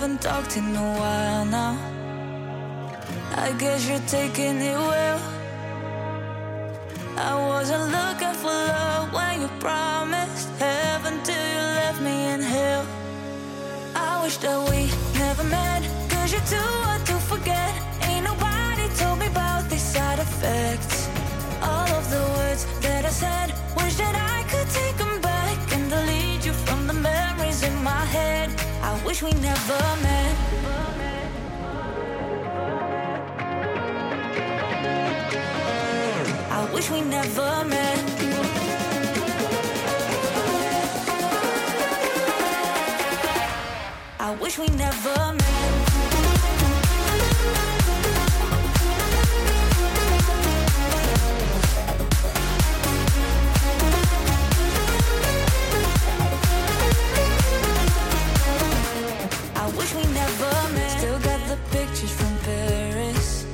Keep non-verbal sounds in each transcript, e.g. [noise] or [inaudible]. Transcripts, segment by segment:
haven't talked in a while now. I guess you're taking it well. I wasn't looking for love when you promised heaven till you left me in hell. I wish that we never met, cause you're too hard to forget. Ain't nobody told me about these side effects. All of the words that I said, wish that I could take them back and delete you from the memories in my head. I wish we never met. I wish we never met. I wish we never met. Pictures from Paris,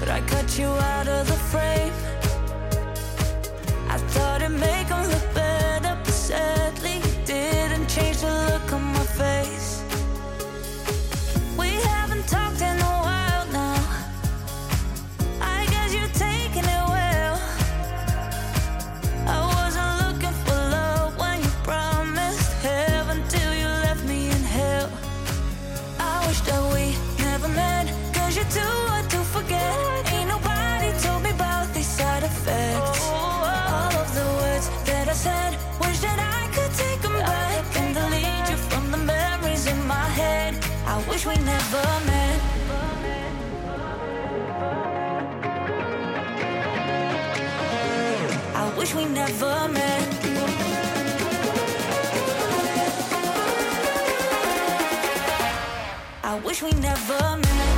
but I cut you out of the frame. I thought it'd make 'em look wish we never met. I wish we never met. I wish we never met.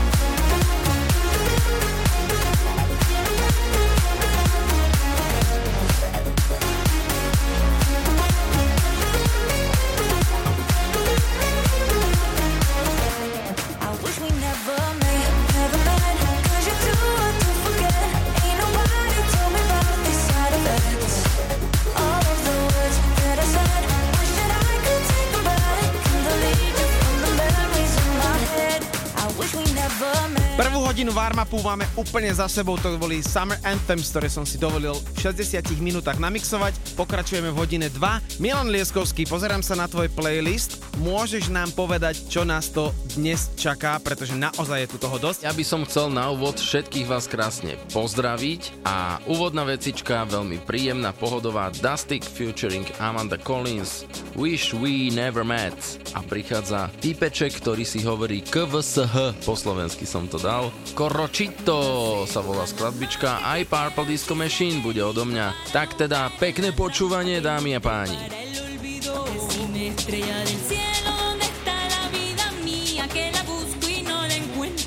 Prvú hodinu warm-upu máme úplne za sebou, to boli Summer Anthems, ktoré som si dovolil v 60 minútach namixovať. Pokračujeme v hodine 2. Milan Lieskovský, pozerám sa na tvoj playlist. Môžeš nám povedať, čo nás to dnes čaká, pretože naozaj je tu toho dosť. Ja by som chcel na úvod všetkých vás krásne pozdraviť a úvodná vecička, veľmi príjemná, pohodová Dustic featuring Amanda Collins Wish We Never Met a prichádza týpeček, ktorý si hovorí KVSH, po slovensky som to dal. Koročito sa volá skladbička, aj Purple Disco Machine bude odo mňa. Tak teda pekné počúvanie, dámy a páni.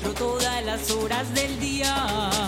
No todas las horas del día.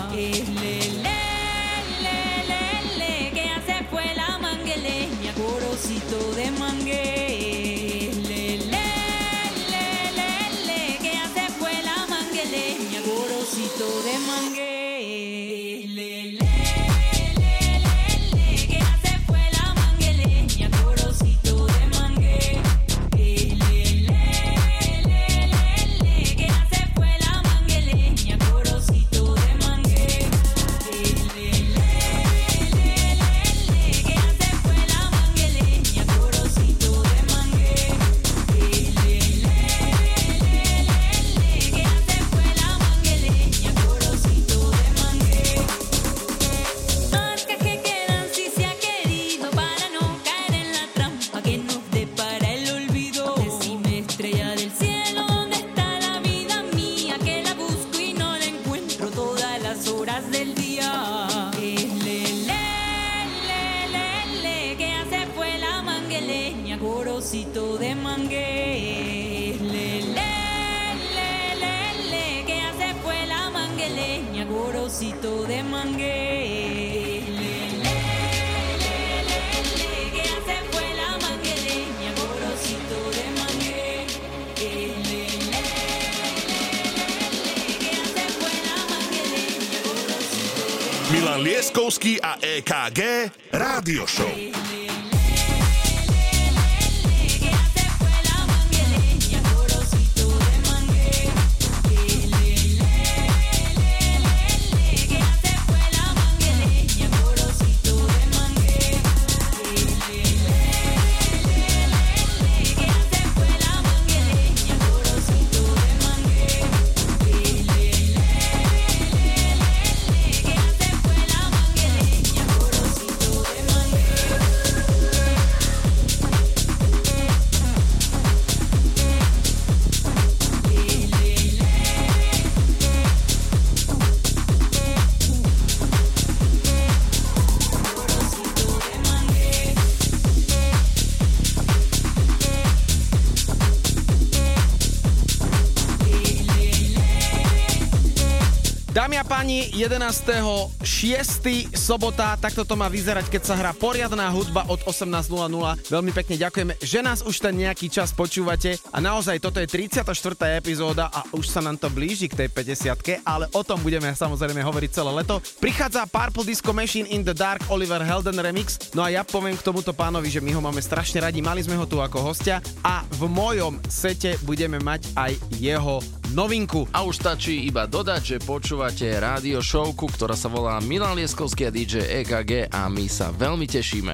EKG Rádio Show. Páni, 11.6. sobota, takto to má vyzerať, keď sa hrá poriadná hudba od 18.00. Veľmi pekne ďakujeme, že nás už ten nejaký čas počúvate a naozaj toto je 34. epizóda a už sa nám to blíži k tej 50 ale o tom budeme samozrejme hovoriť celé leto. Prichádza Purple Disco Machine in the Dark Oliver Helden remix, no a ja poviem k tomuto pánovi, že my ho máme strašne radi, mali sme ho tu ako hostia a v mojom sete budeme mať aj jeho novinku. A už stačí iba dodať, že počúvate rádio showku, ktorá sa volá Milan Lieskovský a DJ EKG a my sa veľmi tešíme.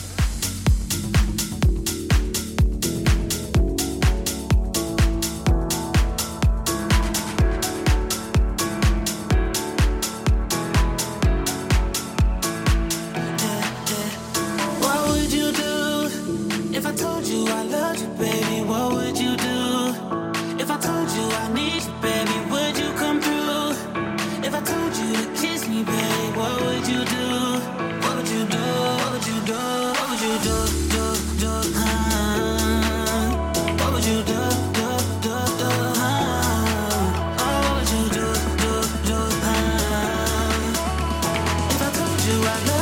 EKG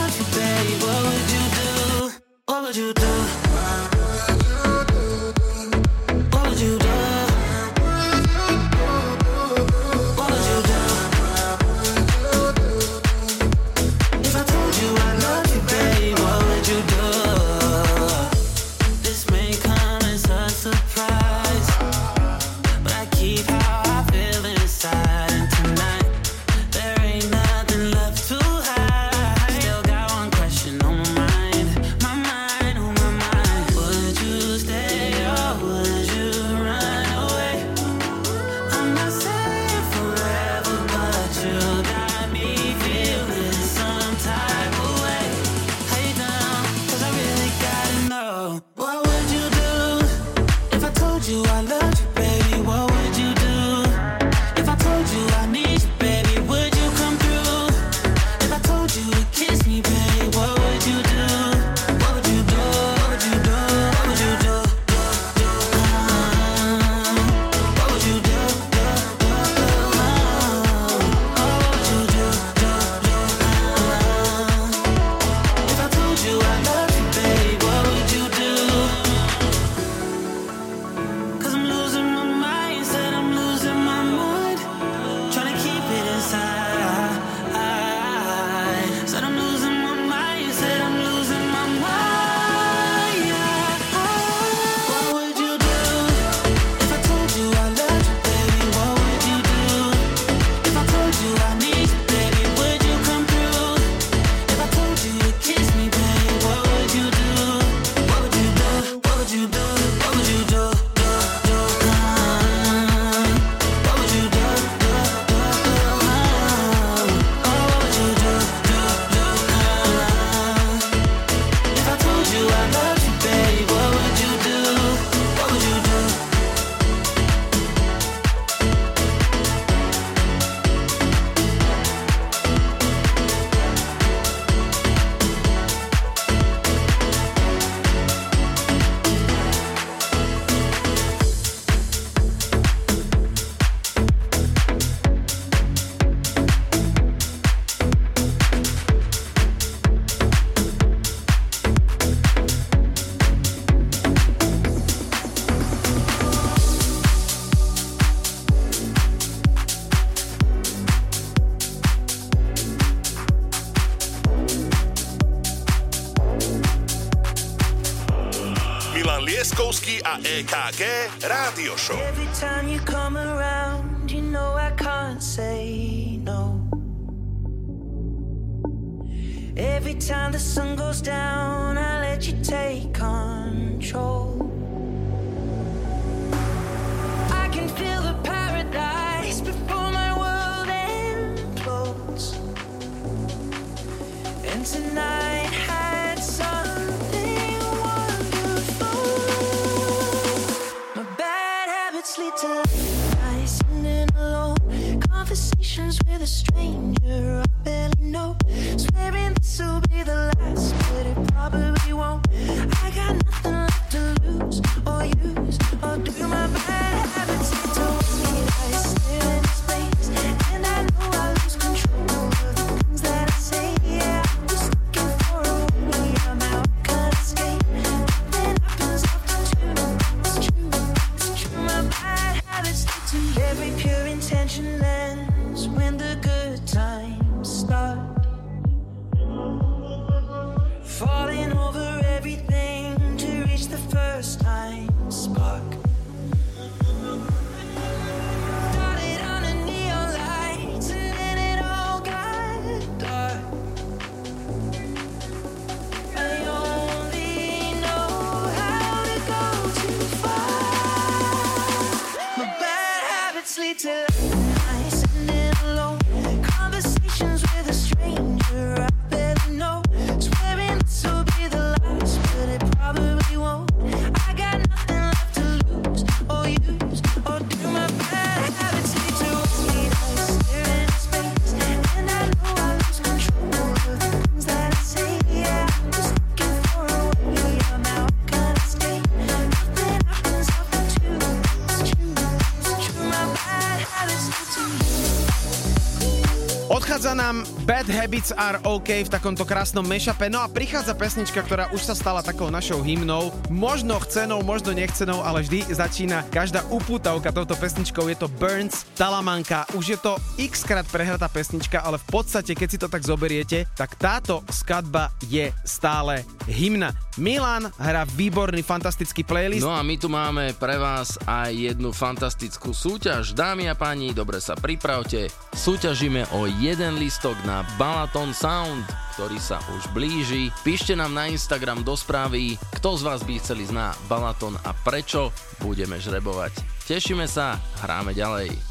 Habits Are OK v takomto krásnom mashupe, no a prichádza pesnička, ktorá už sa stala takou našou hymnou. Možno chcenou, možno nechcenou, ale vždy začína každá upútavka touto pesničkou. Je to Burns, Talamanka. Už je to x krát prehratá pesnička, ale v podstate, keď si to tak zoberiete, tak táto skladba je stále hymna. Milan hrá výborný, fantastický playlist. No a my tu máme pre vás aj jednu fantastickú súťaž. Dámy a páni, dobre sa pripravte. Súťažíme o jeden listok na Balaton Sound, ktorý sa už blíži. Píšte nám na Instagram do správy, kto z vás by chceli na Balaton a prečo. Budeme žrebovať. Tešíme sa, hráme ďalej.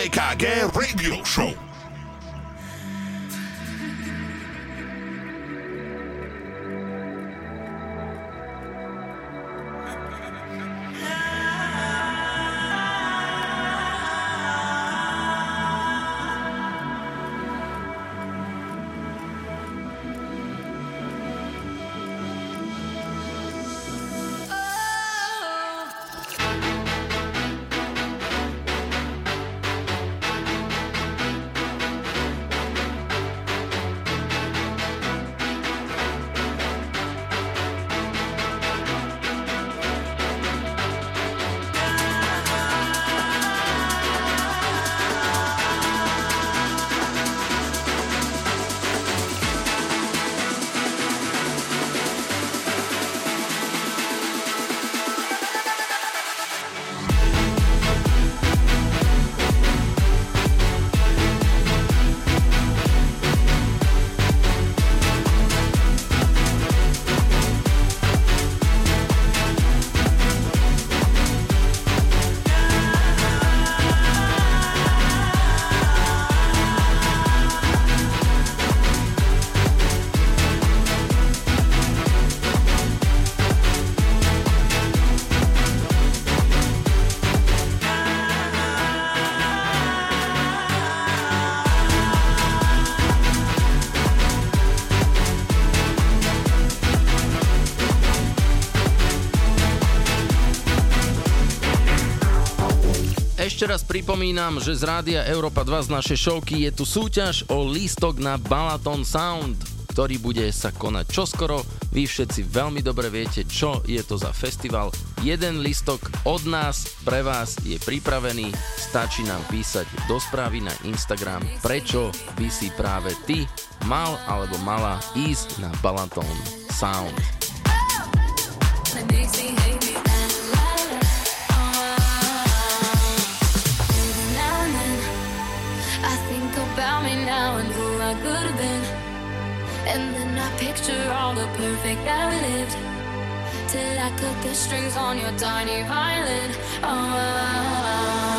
Leskovský a EKG Radio Show. Ešte raz pripomínam, že z Rádia Európa 2 z našej šovky je tu súťaž o lístok na Balaton Sound, ktorý bude sa konať čoskoro. Vy všetci veľmi dobre viete, čo je to za festival. Jeden listok od nás pre vás je pripravený. Stačí nám písať do správy na Instagram, prečo by si práve ty mal alebo mala ísť na Balaton Sound. All the perfect that lived. Till I cut the strings on your tiny violin. Oh.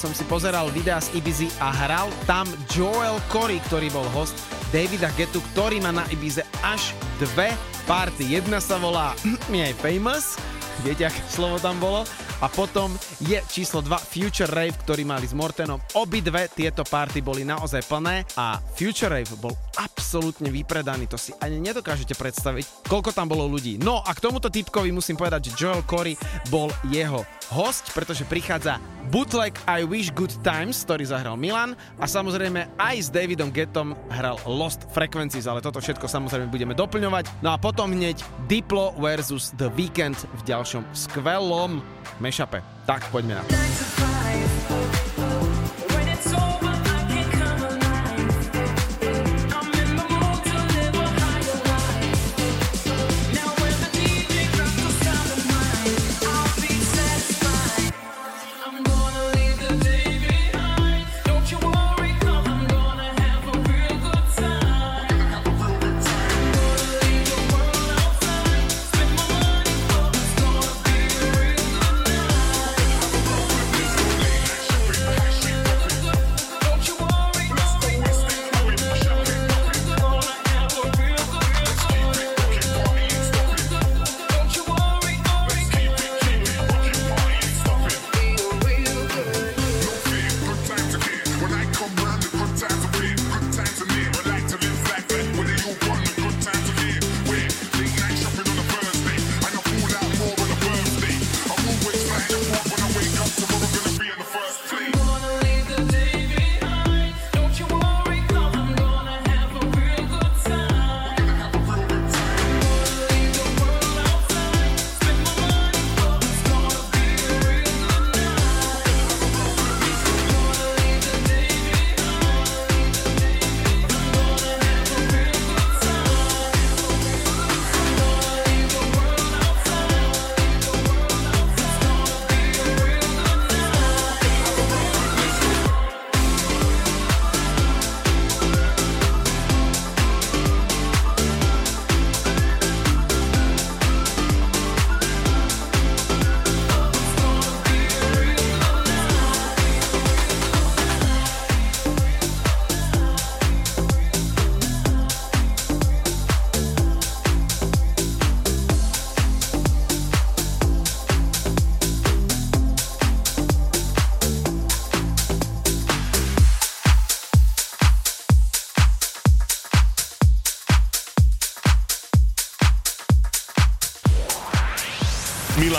Som si pozeral videa z Ibizy a hral tam Joel Corey, ktorý bol host Davida Getu, ktorý má na Ibize až dve party. Jedna sa volá [clears throat] Nie Famous, viete, aké slovo tam bolo? A potom je číslo 2 Future Rave, ktorý mali s Mortenom. Obidve tieto party boli naozaj plné a Future Rave bol absolútne vypredaný, to si ani nedokážete predstaviť, koľko tam bolo ľudí. No a k tomuto typkovi musím povedať, že Joel Corey bol jeho host, pretože prichádza bootleg I Wish Good Times, ktorý zahral Milan a samozrejme aj s Davidom Gettom hral Lost Frequencies, ale toto všetko samozrejme budeme doplňovať. No a potom hneď Diplo versus The Weeknd v ďalšom skvelom mashupe. Tak poďme na to.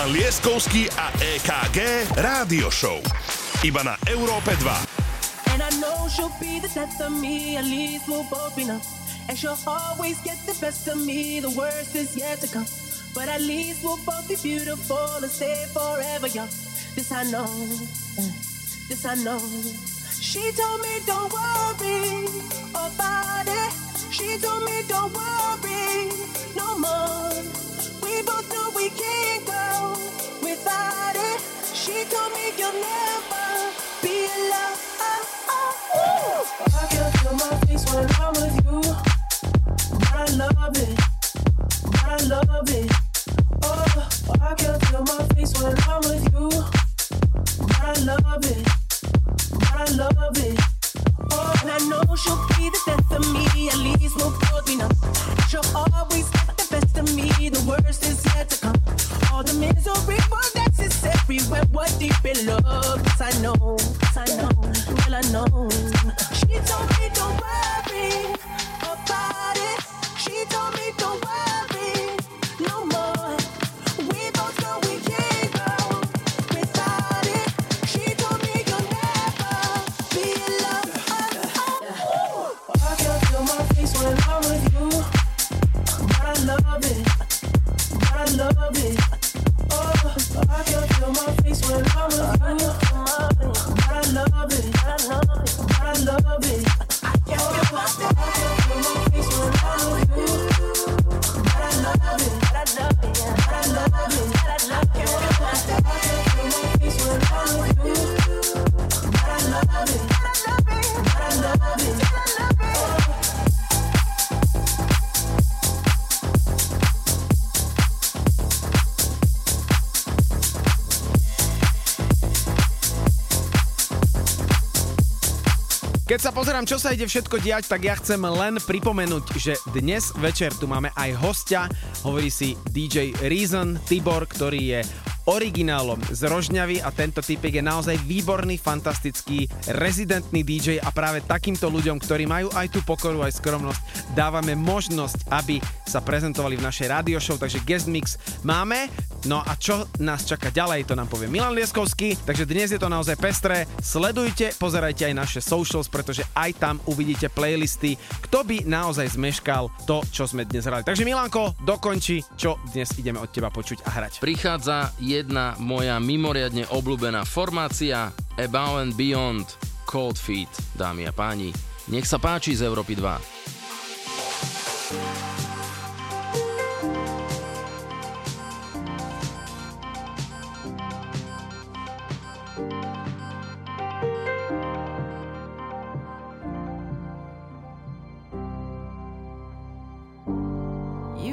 Milan Lieskovský a EKG Rádio Show. Iba na Európe 2. And I know she'll be the death of me, at least we'll both be numb. And she'll always get the best of me, the worst is yet to come. But at least we'll both be beautiful and stay forever young. This I know, this I know. She told me don't worry about it. She told me don't worry no more. We both know we can't go she'll never be love oh I get to my face when I'm with you. But I love him but I love him oh I get to my face when I'm with you. But I love him but I love him oh I know you'll be the death of me. At least we'll both be numb. She'll always best of me. The worst is yet to come. All the misery, well, that's necessary. When we're deep in love, yes, I know. Yes, I know. Well, I know. She told me don't worry When I'm with you. I love it, I love it, I love it. I can't get myself. Keď sa pozerám, čo sa ide všetko diať, tak ja chcem len pripomenúť, že dnes večer tu máme aj hostia, hovorí si DJ Reason Tibor, ktorý je originálom z Rožňavy a tento typek je naozaj výborný, fantastický, rezidentný DJ a práve takýmto ľuďom, ktorí majú aj tú pokoru, aj skromnosť, dávame možnosť, aby sa prezentovali v našej radio show, takže guest mix máme. No a čo nás čaká ďalej, to nám povie Milan Lieskovský, takže dnes je to naozaj pestré. Sledujte, pozerajte aj naše socials, pretože aj tam uvidíte playlisty, kto by naozaj zmeškal to, čo sme dnes hrali. Takže Milanko, dokonči, čo dnes ideme od teba počuť a hrať. Prichádza jedna moja mimoriadne obľúbená formácia Above and Beyond Cold Feet, dámy a páni. Nech sa páči z Európy 2.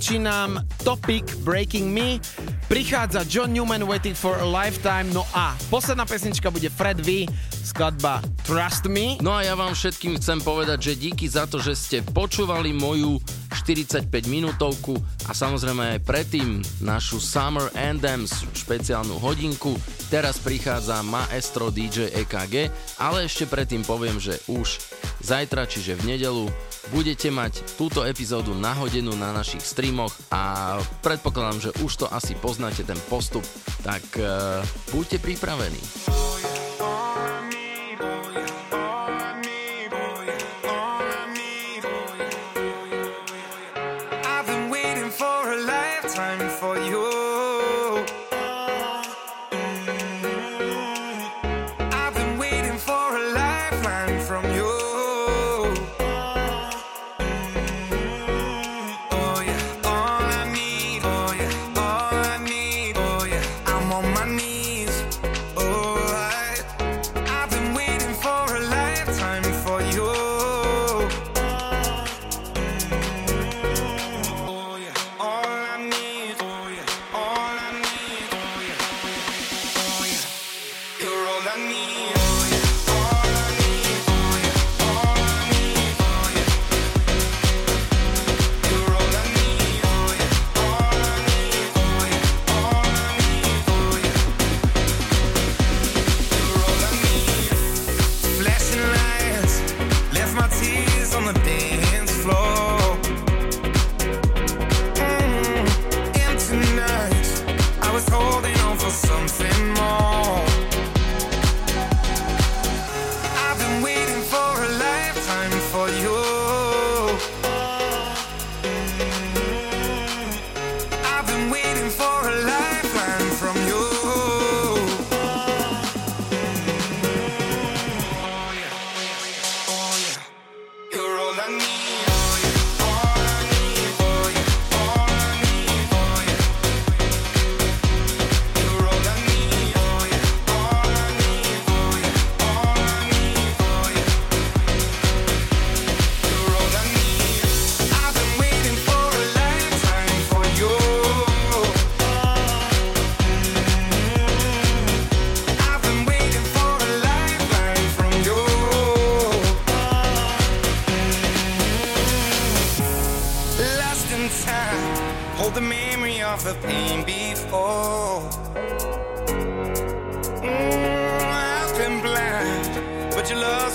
končí Topic Breaking Me, prichádza John Newman Waiting for a Lifetime, no a posledná pesnička bude Fred V, skladba Trust Me. No a ja vám všetkým chcem povedať, že díky za to, že ste počúvali moju 45 minútovku a samozrejme aj predtým našu Summer Anthems špeciálnu hodinku. Teraz prichádza maestro DJ EKG, ale ešte predtým poviem, že už Zajtra, čiže v nedelu, budete mať túto epizódu nahodenú na našich streamoch a predpokladám, že už to asi poznáte ten postup, tak e, buďte pripravení.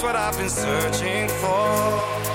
what I've been searching for.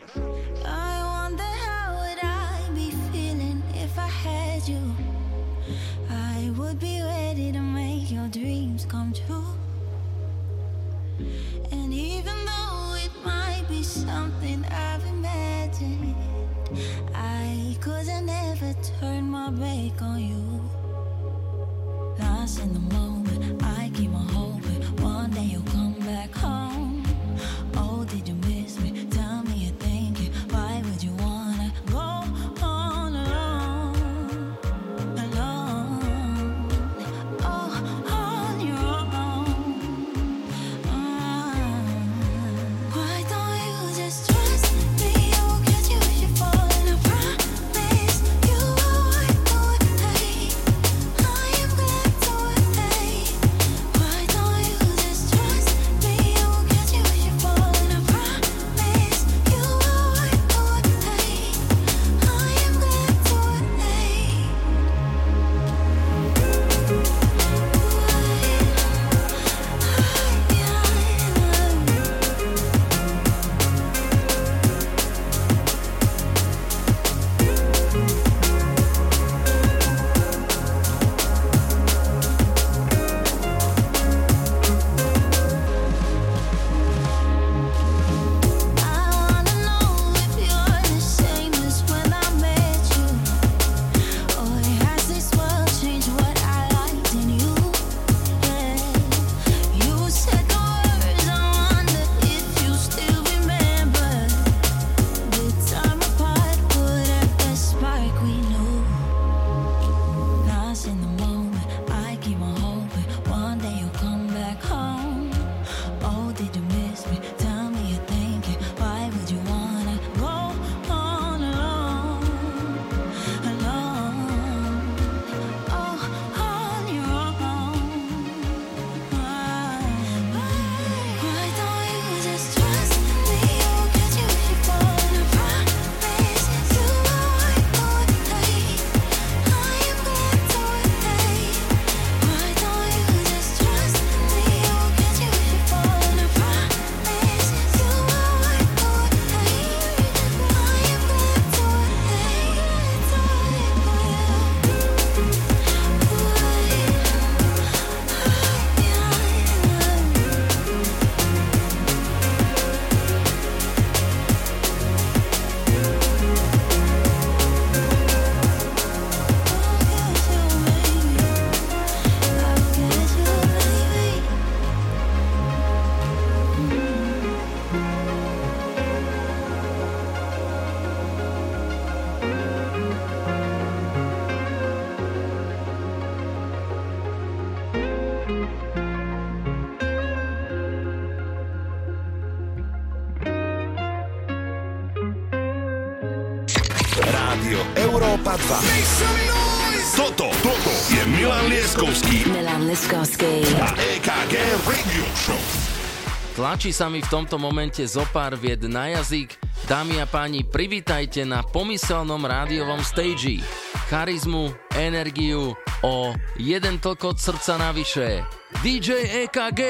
Tlačí sa mi v tomto momente zopár vied na jazyk. Dámy a páni, privítajte na pomyselnom rádiovom stage. Charizmu, energiu, o jeden tlkot srdca navyše. DJ EKG!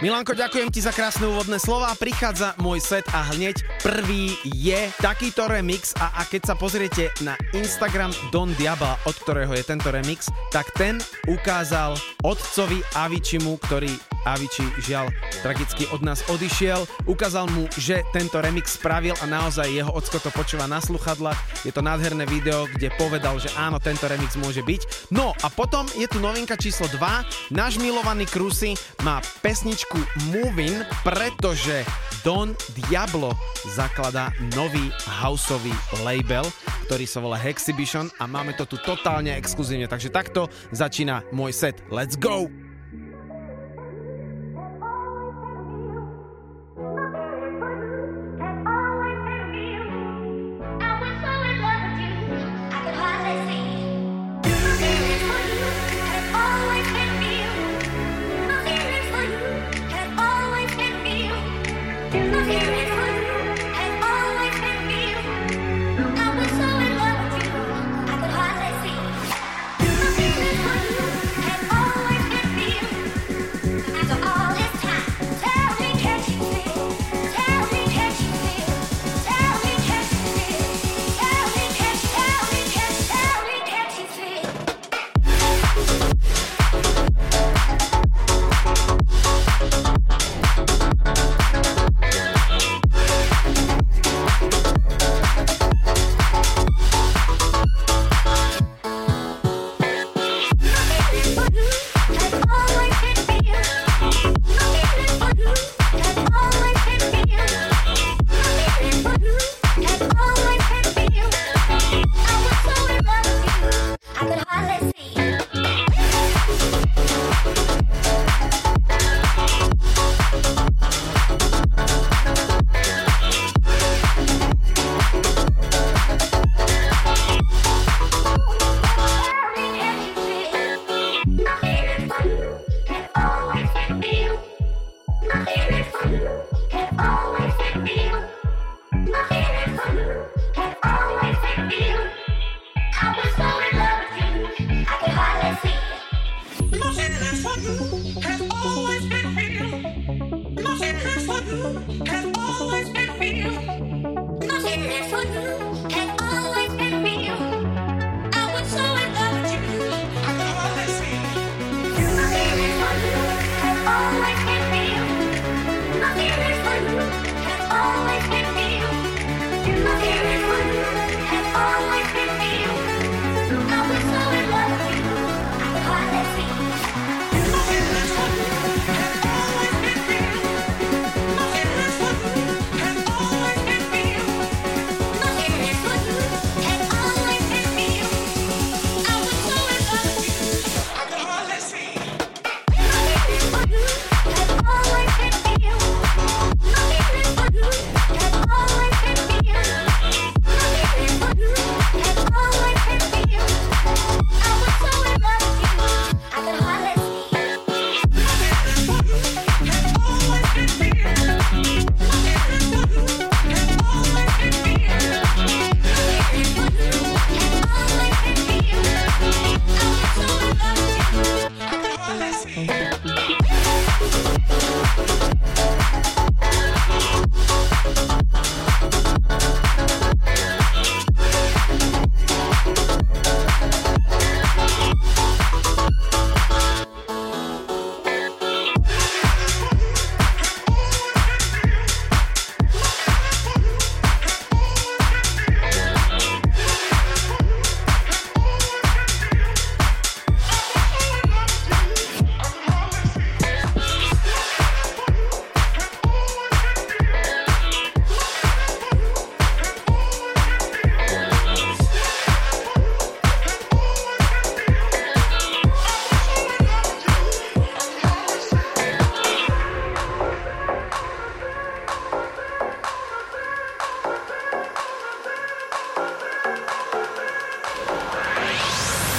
Milanko, ďakujem ti za krásne úvodné slova. Prichádza môj set a hneď prvý je takýto remix a, a keď sa pozriete na Instagram Don Diabla, od ktorého je tento remix, tak ten ukázal otcovi Avičimu, ktorý Aviči žiaľ tragicky od nás odišiel. Ukázal mu, že tento remix spravil a naozaj jeho ocko to počúva na sluchadlách. Je to nádherné video, kde povedal, že áno, tento remix môže byť. No a potom je tu novinka číslo 2. Náš milovaný Krusy má pesničku Movin, pretože Don Diablo zakladá nový houseový label, ktorý sa volá Hexibition a máme to tu totálne exkluzívne. Takže takto začína môj set. Let's go!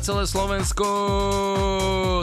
celé Slovensko,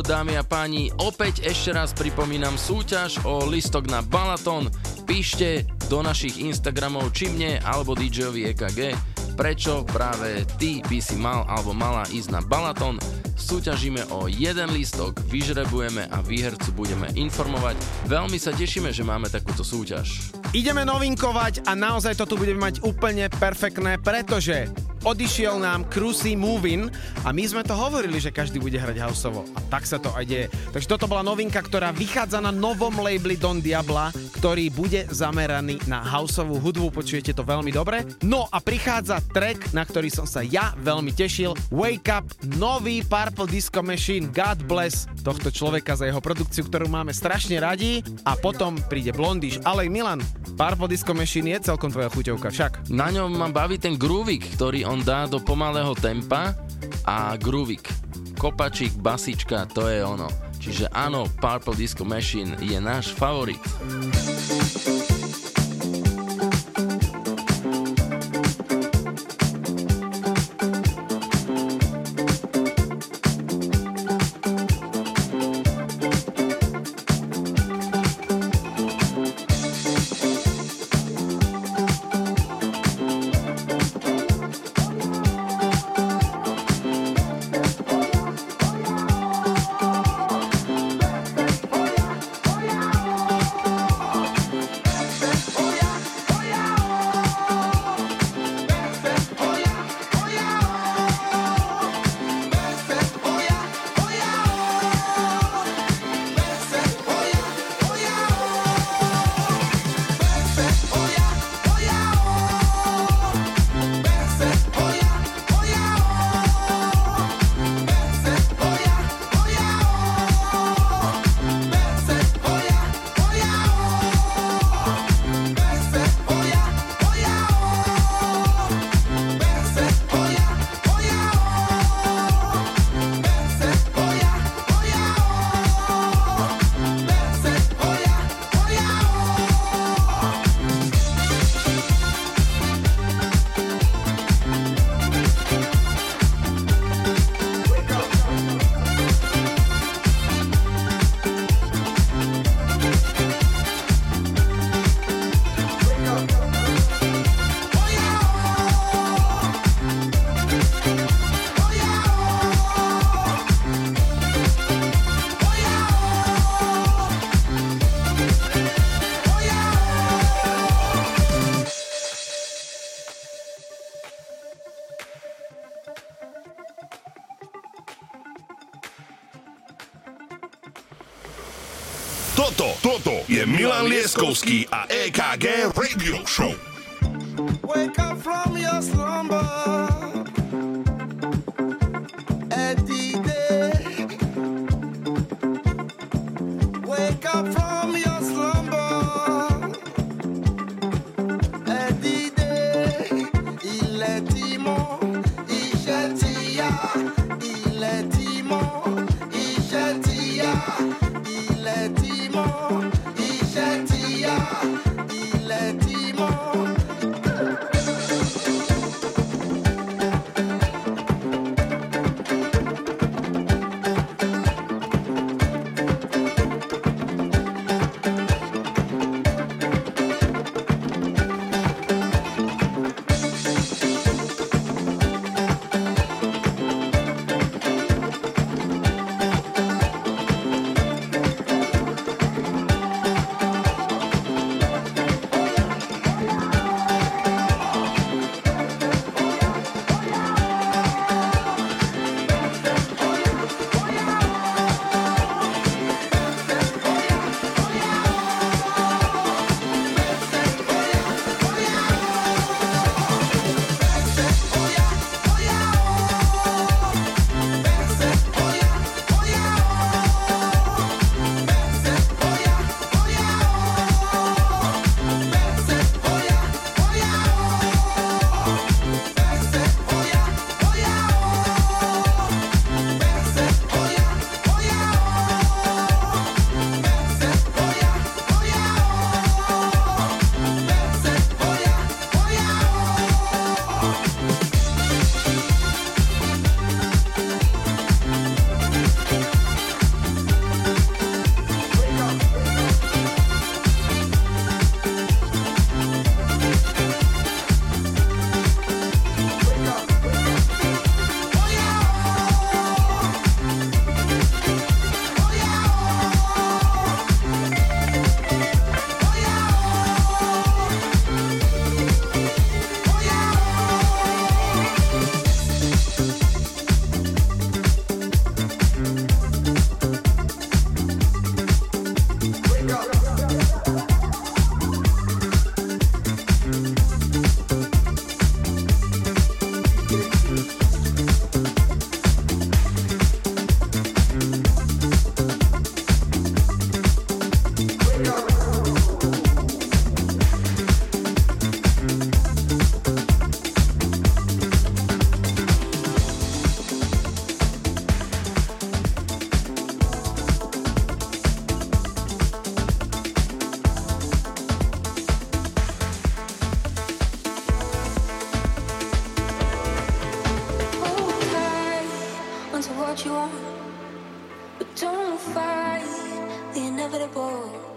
dámy a páni. Opäť ešte raz pripomínam súťaž o listok na Balaton. Píšte do našich Instagramov či mne alebo DJovi EKG, prečo práve ty by si mal alebo mala ísť na Balaton. Súťažíme o jeden listok, vyžrebujeme a výhercu budeme informovať. Veľmi sa tešíme, že máme takúto súťaž. Ideme novinkovať a naozaj to tu budeme mať úplne perfektné, pretože odišiel nám Cruisy Movin a my sme to hovorili, že každý bude hrať houseovo a tak sa to aj deje. Takže toto bola novinka, ktorá vychádza na novom labeli Don Diabla, ktorý bude zameraný na houseovú hudbu, počujete to veľmi dobre. No a prichádza track, na ktorý som sa ja veľmi tešil, Wake Up, nový Purple Disco Machine, God Bless tohto človeka za jeho produkciu, ktorú máme strašne radi a potom príde Blondish, ale Milan, Purple Disco Machine je celkom tvoja chuťovka, však. Na ňom ma baví ten groovik, ktorý on dá do pomalého tempa a groovik. Kopačík, basička, to je ono. Čiže áno, Purple Disco Machine je náš favorit. Leskovský a EKG Radio Show. Wake up from your slumber. you but don't fight the inevitable.